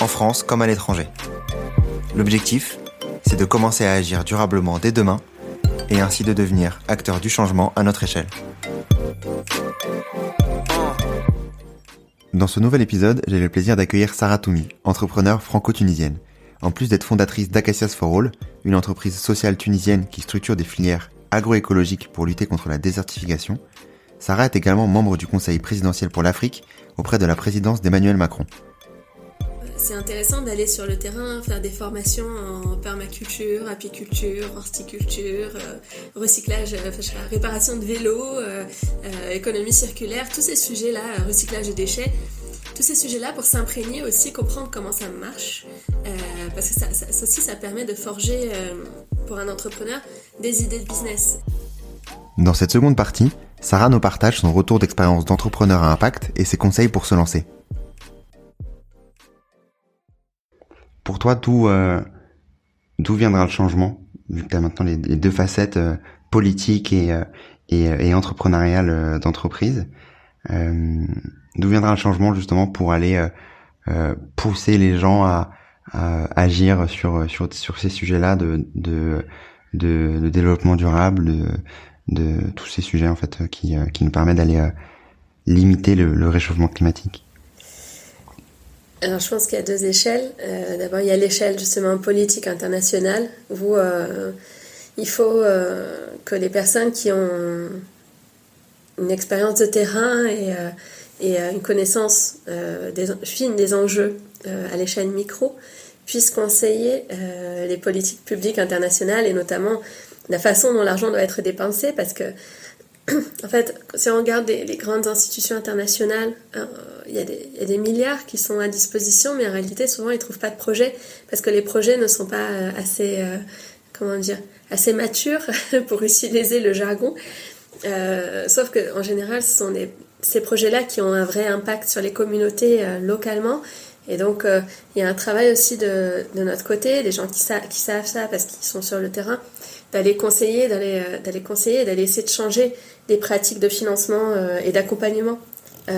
en France comme à l'étranger. L'objectif, c'est de commencer à agir durablement dès demain et ainsi de devenir acteur du changement à notre échelle. Dans ce nouvel épisode, j'ai le plaisir d'accueillir Sarah Toumi, entrepreneur franco-tunisienne. En plus d'être fondatrice d'Acacias for All, une entreprise sociale tunisienne qui structure des filières agroécologiques pour lutter contre la désertification, Sarah est également membre du Conseil présidentiel pour l'Afrique auprès de la présidence d'Emmanuel Macron. C'est intéressant d'aller sur le terrain, faire des formations en permaculture, apiculture, horticulture, euh, recyclage, euh, réparation de vélos, euh, économie circulaire, tous ces sujets-là, recyclage de déchets tous ces sujets-là pour s'imprégner aussi, comprendre comment ça marche. parce que ça, aussi, ça permet de forger, pour un entrepreneur, des idées de business. Dans cette seconde partie, Sarah nous partage son retour d'expérience d'entrepreneur à impact et ses conseils pour se lancer. Pour toi, d'où euh, d'où viendra le changement Vu que tu as maintenant les, deux facettes euh, politiques et, euh, et, et entrepreneuriales d'entreprise, d'où viendra le changement justement pour aller pousser les gens à, agir sur, sur, sur ces sujets-là de, de, de, développement durable, de, de tous ces sujets en fait qui, qui nous permettent d'aller limiter le réchauffement climatique? Alors je pense qu'il y a deux échelles. Euh, d'abord il y a l'échelle justement politique internationale où euh, il faut euh, que les personnes qui ont une expérience de terrain et, une connaissance fine des enjeux à l'échelle micro puissent conseiller les politiques publiques internationales et notamment la façon dont l'argent doit être dépensé parce que en fait, si on regarde les, grandes institutions internationales, euh, il y, a des milliards qui sont à disposition, mais en réalité, souvent, ils ne trouvent pas de projet parce que les projets ne sont pas euh, assez, euh, comment dire, assez matures pour utiliser le jargon. sauf qu'en général, ce sont ces projets-là qui ont un vrai impact sur les communautés localement. Et donc, il y a un travail aussi de, notre côté, des gens qui savent ça parce qu'ils sont sur le terrain, d'aller conseiller, d'aller d'aller conseiller, d'aller essayer de changer des pratiques de financement euh, et d'accompagnement euh,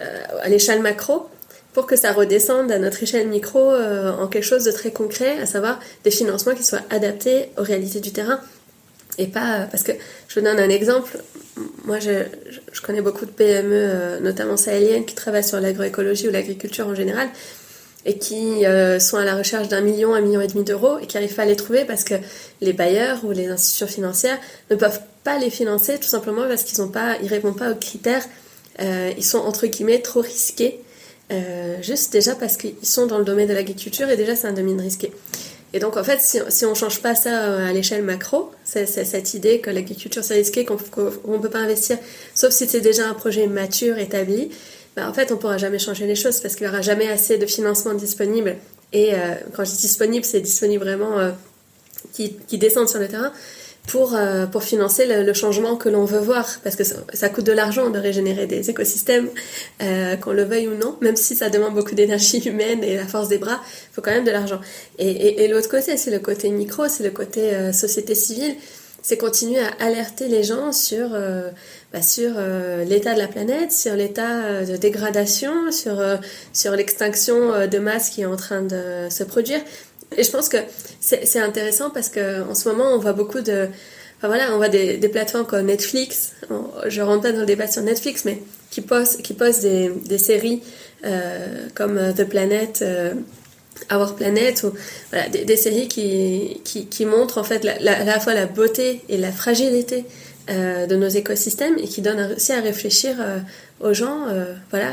euh, à l'échelle macro pour que ça redescende à notre échelle micro en quelque chose de très concret, à savoir des financements qui soient adaptés aux réalités du terrain. Et pas parce que je donne un exemple. Moi, je, je connais beaucoup de PME, notamment sahéliennes, qui travaillent sur l'agroécologie ou l'agriculture en général, et qui sont à la recherche d'un million, un million et demi d'euros, et qui n'arrivent pas à les trouver parce que les bailleurs ou les institutions financières ne peuvent pas les financer tout simplement parce qu'ils ils répondent pas aux critères. Euh, ils sont entre guillemets trop risqués, euh, juste déjà parce qu'ils sont dans le domaine de l'agriculture et déjà c'est un domaine risqué. Et donc en fait, si, on change pas ça euh, à l'échelle macro, c'est cette idée que l'agriculture c'est risqué, qu'on ne peut pas investir, sauf si c'est déjà un projet mature, établi, bah, en fait on pourra jamais changer les choses parce qu'il y aura jamais assez de financement disponible. Et quand je dis disponible, c'est disponible vraiment qui, qui descendent sur le terrain pour, euh, financer le, changement que l'on veut voir. Parce que ça, coûte de l'argent de régénérer des écosystèmes, euh, qu'on le veuille ou non, même si ça demande beaucoup d'énergie humaine et la force des bras, il faut quand même de l'argent. Et, l'autre côté, c'est le côté micro, c'est le côté euh, société civile, c'est continuer à alerter les gens sur, bah, sur l'état de la planète, sur l'état de dégradation, sur, sur l'extinction de masse qui est en train de se produire. Et je pense que c'est intéressant parce qu'en ce moment, on voit beaucoup de. Enfin voilà, on voit des, des plateformes comme Netflix. Je rentre pas dans le débat sur Netflix, mais qui postent, qui postent des, des séries euh, comme euh, The Planet. Euh, Our Planet, ou voilà, des, séries qui, qui, qui, montrent en fait la, la, à la fois la beauté et la fragilité euh, de nos écosystèmes et qui donnent aussi à réfléchir euh, aux gens, euh, voilà,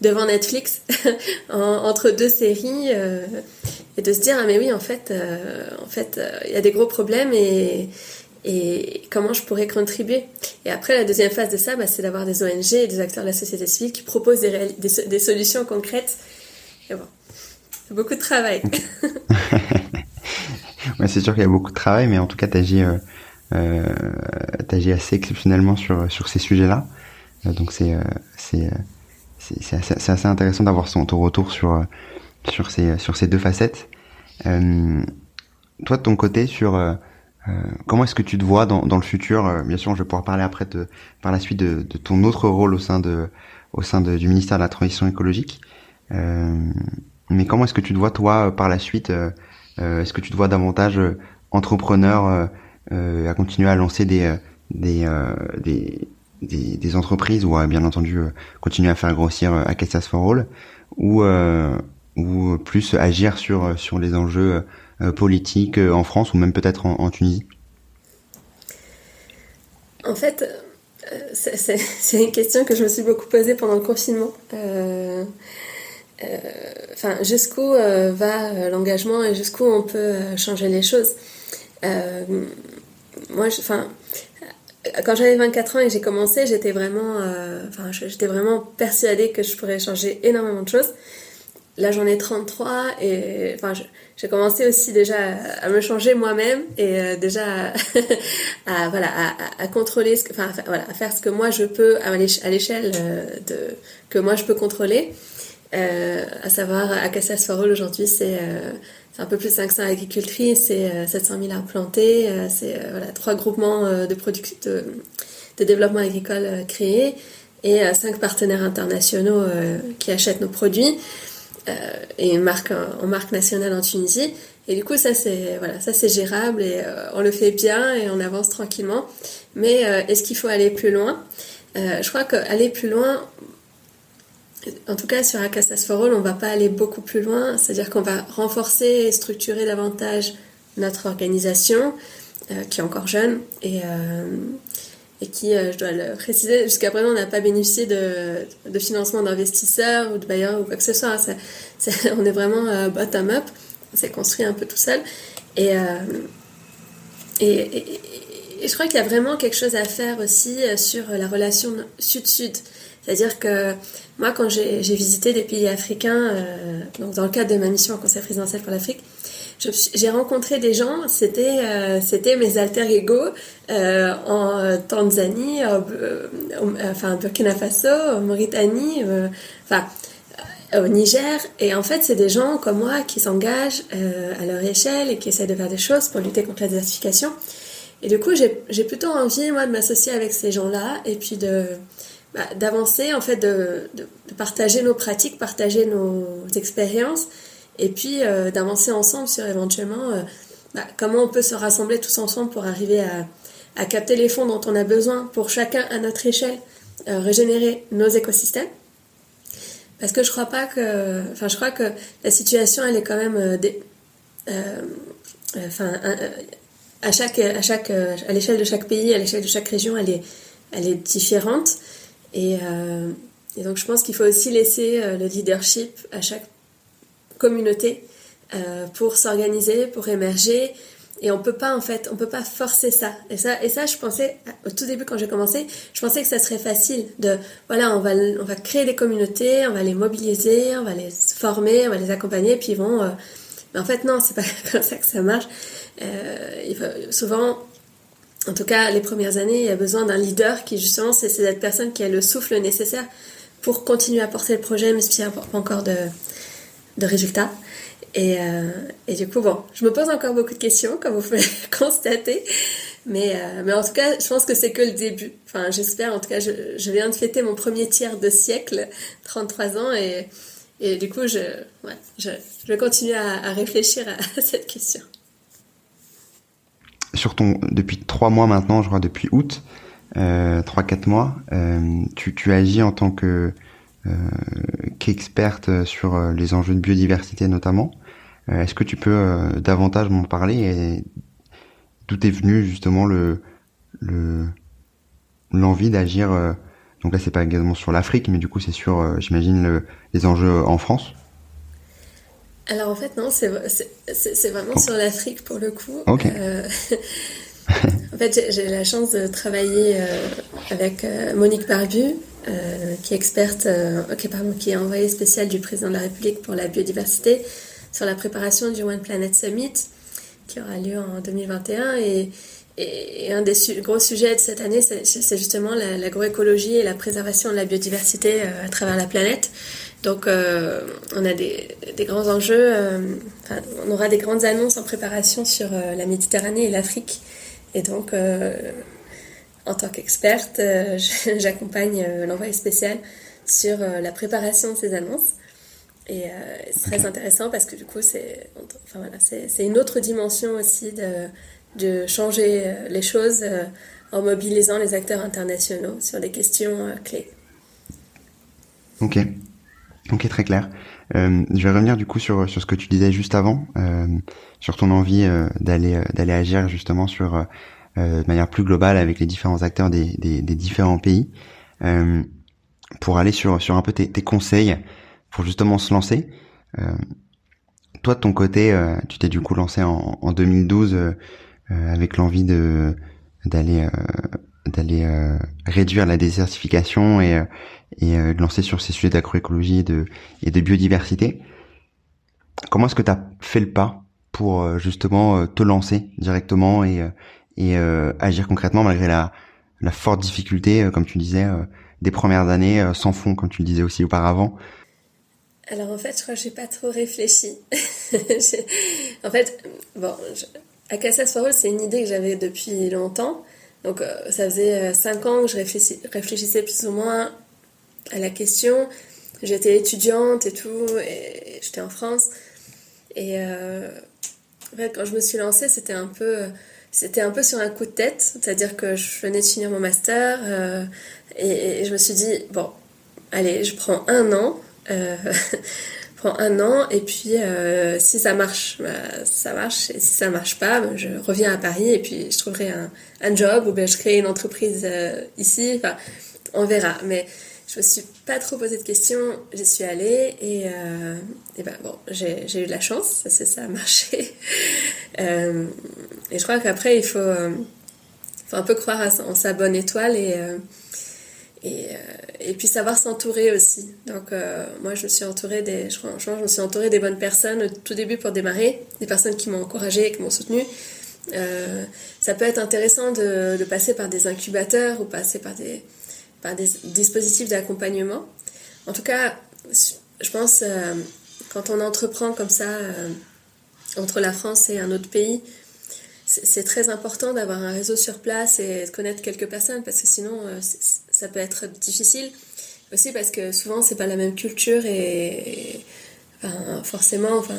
devant Netflix, entre deux séries, et de se dire ah mais oui en fait, en fait, il y a des gros problèmes et et comment je pourrais contribuer. Et après, la deuxième phase de ça, bah, c'est d'avoir des ONG et des acteurs de la société civile qui proposent des, des, des solutions concrètes. Et bon. Beaucoup de travail. ouais, c'est sûr qu'il y a beaucoup de travail, mais en tout cas, tu agis, euh, euh, assez exceptionnellement sur, sur ces sujets-là. Euh, donc c'est c'est c'est assez, assez, intéressant d'avoir ton retour sur sur ces sur ces deux facettes. toi, de ton côté, sur comment est-ce que tu te vois dans, dans le futur? Bien sûr, je vais pouvoir parler après de, par la suite de, de ton autre rôle au sein de au sein de, du ministère de la Transition écologique. Euh, mais comment est-ce que tu te vois toi par la suite euh, euh, Est-ce que tu te vois davantage entrepreneur à continuer à lancer des des, des, entreprises ou bien entendu continuer à faire grossir Acacias for All ou ou plus agir sur sur les enjeux politiques en France ou même peut-être en, Tunisie? En fait, c'est une question que je me suis beaucoup posée pendant le confinement. Euh, euh, enfin, jusqu'où euh, va l'engagement et jusqu'où on peut changer les choses. moi, enfin, quand j'avais 24 ans et j'ai commencé, j'étais vraiment, j'étais vraiment persuadée que je pourrais changer énormément de choses la journée 33 et enfin j'ai commencé aussi déjà à, me changer moi-même et euh, déjà à, voilà à, contrôler enfin voilà à faire ce que moi je peux à l'échelle euh, de que moi je peux contrôler euh, à savoir à Cassas for aujourd'hui c'est c'est un peu plus de 500 agricultrices c'est 700 000 arbres plantés c'est voilà trois groupements de, de, de développement agricole créés et cinq partenaires internationaux qui achètent nos produits euh, et marque, en marque nationale en Tunisie. Et du coup, ça c'est voilà, ça c'est gérable et euh, on le fait bien et on avance tranquillement. Mais euh, est-ce qu'il faut aller plus loin? Je crois qu'aller plus loin, en tout cas sur Acacias for All, on va pas aller beaucoup plus loin. C'est-à-dire qu'on va renforcer et structurer davantage notre organisation, qui est encore jeune et et qui, euh, je dois le préciser, jusqu'à présent, on n'a pas bénéficié de, financement d'investisseurs ou de bailleurs ou quoi que ce soit. on est vraiment euh, bottom-up, on s'est construit un peu tout seul. Euh, et, je crois qu'il y a vraiment quelque chose à faire aussi sur la relation sud-sud. C'est-à-dire que moi, quand j'ai visité des pays africains, donc dans le cadre de ma mission au Conseil présidentiel pour l'Afrique, j'ai rencontré des gens, c'était euh, c'était mes alter ego euh, en Tanzanie, euh, enfin Burkina Faso, en Mauritanie, enfin au Niger. Et en fait, c'est des gens comme moi qui s'engagent à leur échelle et qui essaient de faire des choses pour lutter contre la désertification. Et du coup, j'ai plutôt envie, moi, de m'associer avec ces gens-là et puis de bah, d'avancer, en fait, de, de, de, partager nos pratiques, partager nos expériences et puis euh, d'avancer ensemble sur éventuellement euh, bah, comment on peut se rassembler tous ensemble pour arriver à, à, capter les fonds dont on a besoin pour chacun à notre échelle, euh, régénérer nos écosystèmes. Parce que je crois pas que, enfin je crois que la situation elle est quand même, enfin à chaque, à chaque, à l'échelle de chaque pays, à l'échelle de chaque région, elle est, elle est différente. Et, et donc je pense qu'il faut aussi laisser le leadership à chaque communauté euh, pour s'organiser, pour émerger. Et on peut pas en fait, on peut pas forcer ça. Et ça, et ça, je pensais au tout début quand j'ai commencé, je pensais que ça serait facile de, voilà, on va, on va créer des communautés, on va les mobiliser, on va les former, on va les accompagner, puis ils vont. Euh, mais en fait, non, c'est pas comme ça que ça marche. Euh, souvent, en tout cas, les premières années, il y a besoin d'un leader qui justement, c'est cette personne qui a le souffle nécessaire pour continuer à porter le projet, mais s'il a pas encore de de résultats. Et, euh, et, du coup, bon, je me pose encore beaucoup de questions, comme vous pouvez constater. Mais, euh, mais en tout cas, je pense que c'est que le début. Enfin, j'espère. En tout cas, je, je, viens de fêter mon premier tiers de siècle, 33 ans. Et, et du coup, je, ouais, je, je, vais continuer à, à réfléchir à, cette question. Sur ton, depuis trois mois maintenant, je crois depuis août, euh, trois quatre mois, euh, tu, tu agis en tant que euh, qui est experte sur euh, les enjeux de biodiversité notamment. Euh, est-ce que tu peux davantage m'en parler et d'où est venu justement le le l'envie d'agir donc là c'est pas également sur l'Afrique mais du coup c'est sur j'imagine le, les enjeux en France? Alors en fait non c'est vraiment sur l'Afrique pour le coup Ok. en fait j'ai la chance de travailler avec Monique Barbu euh, qui est experte, euh, pardon, qui est envoyée spéciale du président de la République pour la biodiversité, sur la préparation du One Planet Summit qui aura lieu en 2021 et, et un des gros sujets de cette année, c'est justement l'agroécologie et la préservation de la biodiversité à travers la planète. Donc, on a des, des grands enjeux. on aura des grandes annonces en préparation sur la Méditerranée et l'Afrique. Et donc, en tant qu'experte, euh, j'accompagne euh, l'envoyé spécial sur euh, la préparation de ces annonces. Et c'est très intéressant parce que du coup, c'est enfin, voilà, une autre dimension aussi de, de changer les choses en mobilisant les acteurs internationaux sur des questions clés. Ok, ok, très clair. je vais revenir du coup sur, sur ce que tu disais juste avant, sur ton envie d'aller d'aller agir justement sur euh, de manière plus globale avec les différents acteurs des, des, des différents pays euh, pour aller sur, sur un peu tes, tes, conseils pour justement se lancer. Euh, toi de ton côté, euh, tu t'es du coup lancé en, en 2012 euh, avec l'envie de d'aller d'aller réduire la désertification et, et de lancer sur ces sujets d'agroécologie et de, et de biodiversité. Comment est-ce que tu as fait le pas pour justement te lancer directement et, et euh, agir concrètement malgré la, la forte difficulté, euh, comme tu disais, euh, des premières années sans fond, comme tu le disais aussi auparavant? Alors en fait, je crois que j'ai pas trop réfléchi. en fait, bon, je... Acacias for All, c'est une idée que j'avais depuis longtemps. Donc ça faisait cinq ans que je réfléchissais plus ou moins à la question. J'étais étudiante et tout, et j'étais en France. Et en fait, quand je me suis lancée, c'était un peu c'était un peu sur un coup de tête, c'est-à-dire que je venais de finir mon master euh, et, je me suis dit, bon, allez, je prends un an, euh, prends un an et puis euh, si ça marche, bah, ça marche et si ça marche pas, bah, je reviens à Paris et puis je trouverai un, un job ou bien je crée une entreprise euh, ici, enfin, on verra. Mais je me suis pas trop posé de questions, j'y suis allée et, euh, et ben bon, j'ai eu de la chance, ça, ça a marché. Euh, et je crois qu'après, il faut, euh, faut, un peu croire en sa bonne étoile et, euh, et, euh, et, puis savoir s'entourer aussi. Donc moi, je me suis entourée des, je, franchement, je me suis entourée des bonnes personnes au tout début pour démarrer, des personnes qui m'ont encouragée, qui m'ont soutenue. ça peut être intéressant de, passer par des incubateurs ou passer par des par des dispositifs d'accompagnement. En tout cas, je pense, euh, quand on entreprend comme ça euh, entre la France et un autre pays, c'est très important d'avoir un réseau sur place et de connaître quelques personnes parce que sinon, euh, ça peut être difficile. Aussi parce que souvent, c'est pas la même culture et, forcément, enfin,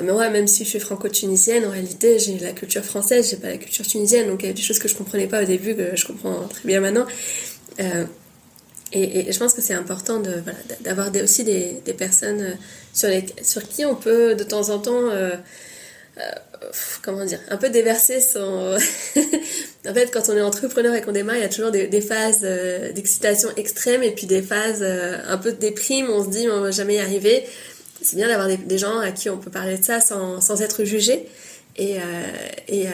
moi, même si je suis franco-tunisienne, en réalité, j'ai la culture française, j'ai pas la culture tunisienne. Donc, il y a des choses que je comprenais pas au début que je comprends très bien maintenant. Euh, et, je pense que c'est important d'avoir aussi des, des, personnes euh, sur, les, sur qui on peut de temps en temps, euh, comment dire, un peu déverser son... en fait, quand on est entrepreneur et qu'on démarre, il y a toujours des, phases d'excitation extrême et puis des phases un peu de déprime, on se dit on va jamais y arriver. C'est bien d'avoir des, gens à qui on peut parler de ça sans, sans être jugé. Et, euh, et, euh,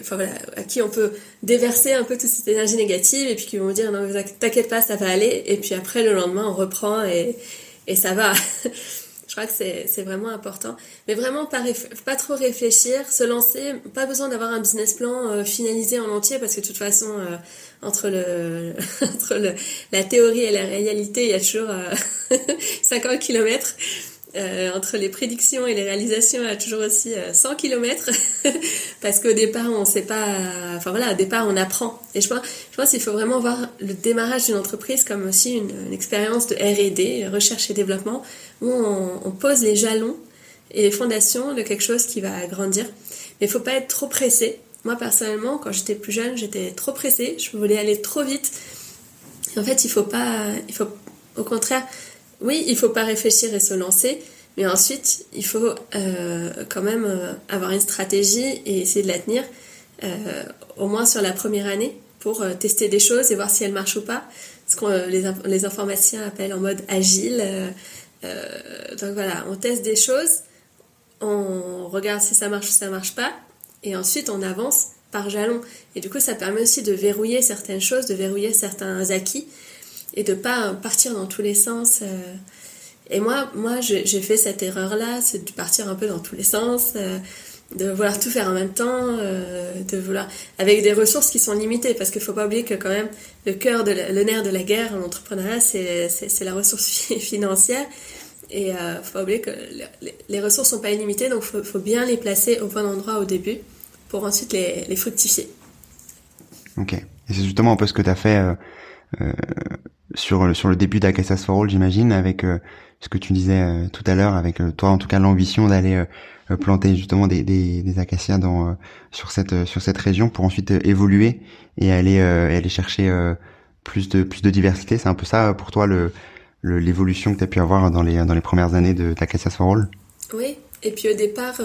enfin voilà, à qui on peut déverser un peu toute cette énergie négative et puis qui vont dire non t'inquiète pas ça va aller. Et puis après le lendemain on reprend et, et ça va crois que c'est vraiment important. Mais vraiment pas, trop réfléchir se lancer pas besoin d'avoir un business plan euh, finalisé en entier parce que de toute façon euh, entre le entre le, la théorie et la réalité il y a toujours 50 km euh, entre les prédictions et les réalisations, y a toujours aussi 100 euh, km parce qu'au départ, on sait pas. Enfin voilà, au départ, on apprend. Et je pense, je pense qu'il faut vraiment voir le démarrage d'une entreprise comme aussi une, expérience de R&D, recherche et développement, où on, pose les jalons et les fondations de quelque chose qui va grandir. Mais il faut pas être trop pressé. Moi personnellement, quand j'étais plus jeune, j'étais trop pressée. Je voulais aller trop vite. En fait, il faut pas. Il faut au contraire oui, il faut pas réfléchir et se lancer, mais ensuite, il faut euh, quand même euh, avoir une stratégie et essayer de la tenir, euh, au moins sur la première année, pour tester des choses et voir si elles marchent ou pas. Ce que les, les, informaticiens appellent en mode agile. donc voilà, on teste des choses, on regarde si ça marche ou ça marche pas, et ensuite on avance par jalon. Et du coup, ça permet aussi de verrouiller certaines choses, de verrouiller certains acquis et de pas partir dans tous les sens. Euh, Et moi, moi j'ai fait cette erreur-là, c'est de partir un peu dans tous les sens, euh, de vouloir tout faire en même temps, euh, de vouloir avec des ressources qui sont limitées, parce qu'il faut pas oublier que quand même le cœur, de le nerf de la guerre en entrepreneuriat, c'est la ressource financière. Et euh, faut pas oublier que les ressources sont pas illimitées, donc faut, faut bien les placer au bon endroit au début pour ensuite les, les fructifier. Ok. Et c'est justement un peu ce que tu as fait euh, euh, sur, sur le début d'Acacias for All, j'imagine, avec euh, ce que tu disais euh, tout à l'heure, avec toi en tout cas l'ambition d'aller planter justement des, des, des acacias dans, sur, cette, sur cette région pour ensuite évoluer et aller, aller chercher plus, de, plus de diversité. C'est un peu ça pour toi le l'évolution que tu as pu avoir dans les, dans les premières années d'Acacias for All? Oui, et puis au départ,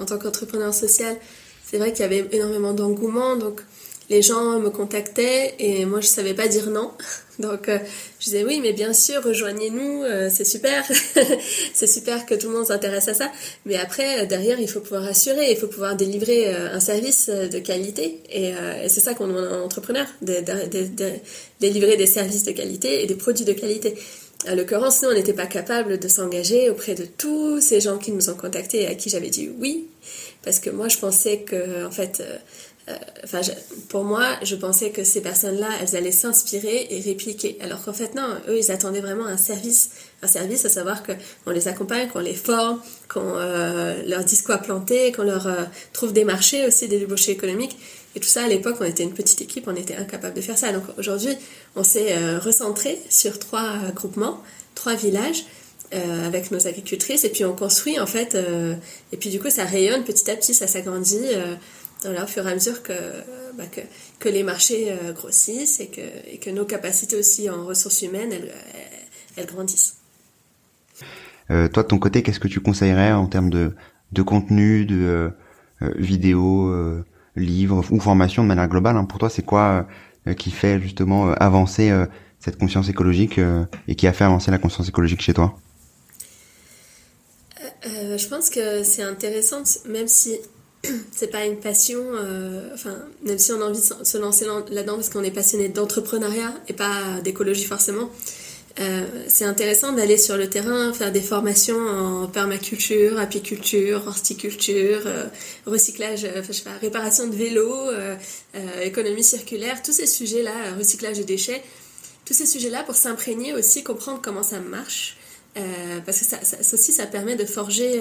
en tant qu'entrepreneur social, c'est vrai qu'il y avait énormément d'engouement, donc les gens me contactaient et moi je savais pas dire non. Donc euh, je disais oui mais bien sûr rejoignez-nous, euh, c'est super, c'est super que tout le monde s'intéresse à ça. Mais après euh, derrière il faut pouvoir assurer, il faut pouvoir délivrer un service de qualité et, c'est ça qu'on est entrepreneur, de, délivrer des services de qualité et des produits de qualité. À l'occurrence, nous, on n'était pas capable de s'engager auprès de tous ces gens qui nous ont contactés et à qui j'avais dit oui, parce que moi, je pensais que, en fait, euh, enfin, pour moi, je pensais que ces personnes-là, elles allaient s'inspirer et répliquer. Alors qu'en fait, non, eux, ils attendaient vraiment un service. Un service, à savoir qu'on les accompagne, qu'on les forme, qu'on euh, leur dise quoi planter, qu'on leur euh, trouve des marchés aussi, des débouchés économiques. Et tout ça, à l'époque, on était une petite équipe, on était incapable de faire ça. Donc aujourd'hui, on s'est recentré sur trois groupements, trois villages. avec nos agricultrices et puis on construit en fait et puis du coup ça rayonne petit à petit ça s'agrandit au fur et à mesure que, bah, que, que, les marchés euh, grossissent et que, et que nos capacités aussi en ressources humaines, elles, elles, grandissent. Euh, toi, de ton côté, qu'est-ce que tu conseillerais en termes de, de contenu, de euh, vidéos, livres ou formation de manière globale hein? Pour toi, c'est quoi qui fait justement avancer cette conscience écologique et qui a fait avancer la conscience écologique chez toi? Je pense que c'est intéressant, même si c'est pas une passion, euh, enfin, même si on a envie de se lancer là-dedans parce qu'on est passionné d'entrepreneuriat et pas d'écologie forcément, euh, c'est intéressant d'aller sur le terrain, faire des formations en permaculture, apiculture, horticulture, euh, recyclage, réparation de vélos, économie circulaire, tous ces sujets-là, recyclage de déchets, tous ces sujets-là pour s'imprégner aussi, comprendre comment ça marche. parce que ça, aussi, ça permet de forger,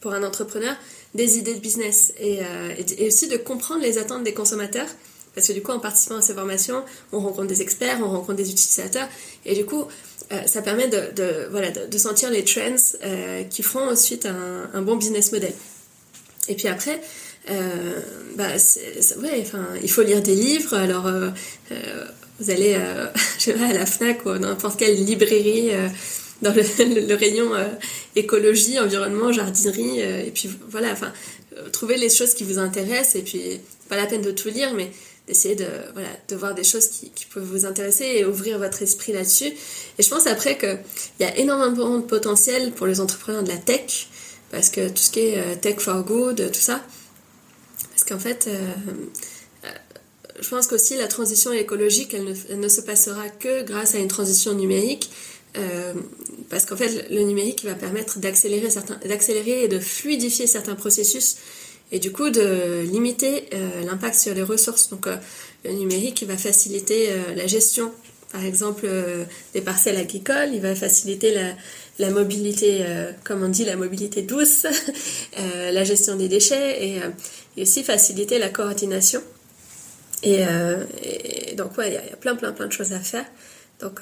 pour un entrepreneur, des idées de business euh, et, et, aussi de comprendre les attentes des consommateurs. Parce que du coup, en participant à ces formations, on rencontre des experts, on rencontre des utilisateurs, et du coup, euh, ça permet de, de voilà, de, de, sentir les trends euh, qui feront ensuite un, un, bon business model. Et puis après, euh, bah, ouais, enfin, il faut lire des livres. Alors, euh, vous allez je sais à la FNAC ou n'importe quelle librairie dans le, rayon euh, écologie, environnement, jardinerie, euh, et puis voilà, enfin, euh, trouver les choses qui vous intéressent, et puis pas la peine de tout lire, mais d'essayer de, voilà, de voir des choses qui, qui, peuvent vous intéresser et ouvrir votre esprit là-dessus. Et je pense après qu'il y a énormément de potentiel pour les entrepreneurs de la tech, parce que tout ce qui est tech for good, tout ça, parce qu'en fait, je pense qu'aussi la transition écologique, elle ne, elle ne, se passera que grâce à une transition numérique euh, parce qu'en fait, le numérique va permettre d'accélérer certains, d'accélérer et de fluidifier certains processus et du coup de limiter euh, l'impact sur les ressources. Donc, euh, le numérique va faciliter la gestion, par exemple, des parcelles agricoles. Il va faciliter la, mobilité, comme on dit, la mobilité douce, la gestion des déchets et, aussi faciliter la coordination. Et, donc, ouais, il y, a plein, plein, plein de choses à faire. Donc,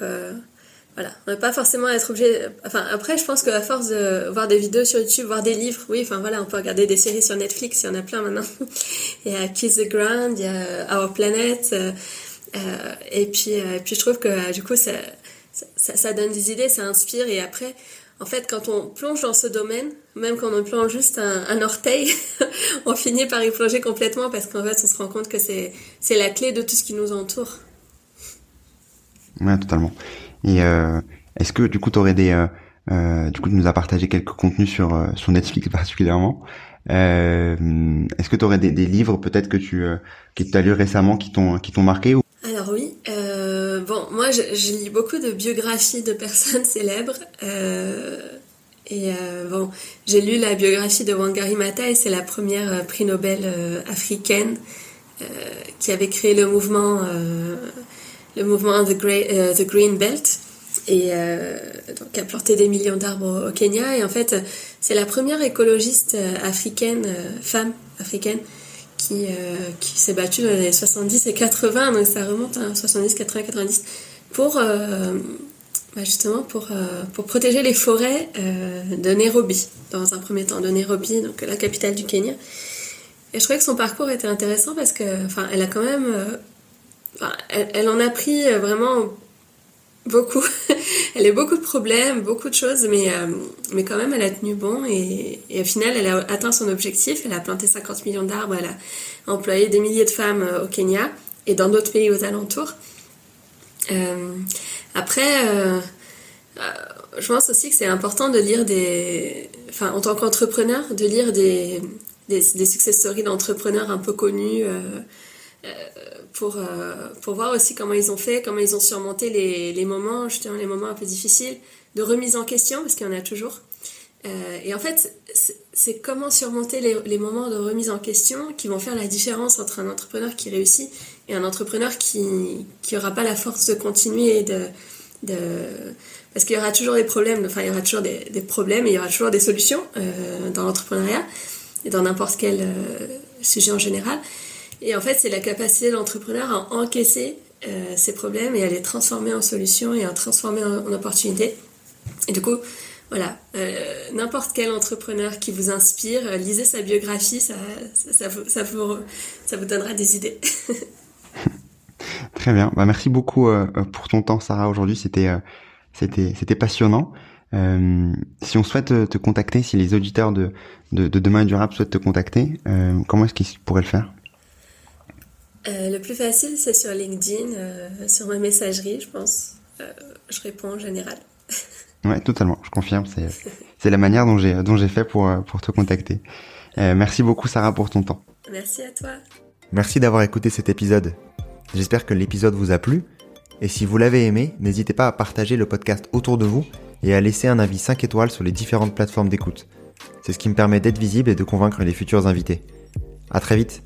voilà, on va pas forcément être obligé. Enfin, après, je pense qu'à force de voir des vidéos sur YouTube, voir des livres, oui, enfin voilà, on peut regarder des séries sur Netflix, il y en a plein maintenant. il y a Kiss the Ground, il y a Our Planet, euh, euh et puis, euh, puis je trouve que du coup, ça, ça, ça, donne des idées, ça inspire, et après, en fait, quand on plonge dans ce domaine, même quand on plonge juste un, un orteil, on finit par y plonger complètement parce qu'en fait, on se rend compte que c'est la clé de tout ce qui nous entoure. Ouais, totalement. Et euh, est-ce que du coup tu aurais des euh, euh, du coup tu nous as partagé quelques contenus sur sur Netflix particulièrement. est-ce que tu aurais des, des livres peut-être que tu que as lu récemment qui t'ont qui t'ont marqué ou... Alors oui, bon moi moi, je, lis beaucoup de biographies de personnes célèbres. et bon, j'ai lu la biographie de Wangari Maathai, c'est la première prix Nobel africaine qui avait créé le mouvement, le mouvement The, The Green Belt et euh, donc a planté des millions d'arbres au, Kenya. Et en fait, c'est la première écologiste euh, africaine, euh, femme africaine, qui, qui s'est battue dans les années 70 et 80, donc ça remonte à 70, 80, 90, pour bah justement pour, pour protéger les forêts de Nairobi, dans un premier temps, de Nairobi, donc la capitale du Kenya. Et je trouvais que son parcours était intéressant parce que, enfin, elle a quand même, elle, en a pris vraiment beaucoup. elle a eu beaucoup de problèmes, beaucoup de choses, mais, euh, mais quand même, elle a tenu bon et, au final, elle a atteint son objectif. Elle a planté 50 millions d'arbres, elle a employé des milliers de femmes euh, au Kenya et dans d'autres pays aux alentours. Euh, après, euh, je pense aussi que c'est important de lire des. Enfin, en tant qu'entrepreneur, de lire des, des, des success stories d'entrepreneurs un peu connus pour, euh, pour voir aussi comment ils ont fait, comment ils ont surmonté les, les moments, justement les moments un peu difficiles, de remise en question, parce qu'il y en a toujours. Euh, et en fait, c'est comment surmonter les, les, moments de remise en question qui vont faire la différence entre un entrepreneur qui réussit et un entrepreneur qui n'aura pas la force de continuer et de, de parce qu'il y aura toujours des problèmes, enfin il y aura toujours des, des problèmes et il y aura toujours des solutions euh, dans l'entrepreneuriat et dans n'importe quel euh, sujet en général. Et en fait, c'est la capacité de l'entrepreneur à encaisser euh, ses problèmes et à les transformer en solutions et à transformer en, en opportunités. Et du coup, voilà, euh, n'importe quel entrepreneur qui vous inspire, euh, lisez sa biographie, ça, ça, vous, ça, vous, ça vous donnera des idées. Très bien, bah, merci beaucoup euh, pour ton temps Sarah aujourd'hui, c'était euh, c'était c'était passionnant. Euh, si on souhaite te contacter, si les auditeurs de, de, de Demain Durable souhaitent te contacter, comment est-ce qu'ils pourraient le faire? Euh, le plus facile, c'est sur LinkedIn, euh, sur ma messagerie, je pense. Euh, je réponds en général. ouais, totalement, je confirme. C'est, la manière dont j'ai, dont j'ai fait pour, pour te contacter. merci beaucoup, Sarah, pour ton temps. Merci à toi. Merci d'avoir écouté cet épisode. J'espère que l'épisode vous a plu. Et si vous l'avez aimé, n'hésitez pas à partager le podcast autour de vous et à laisser un avis 5 étoiles sur les différentes plateformes d'écoute. C'est ce qui me permet d'être visible et de convaincre les futurs invités. À très vite!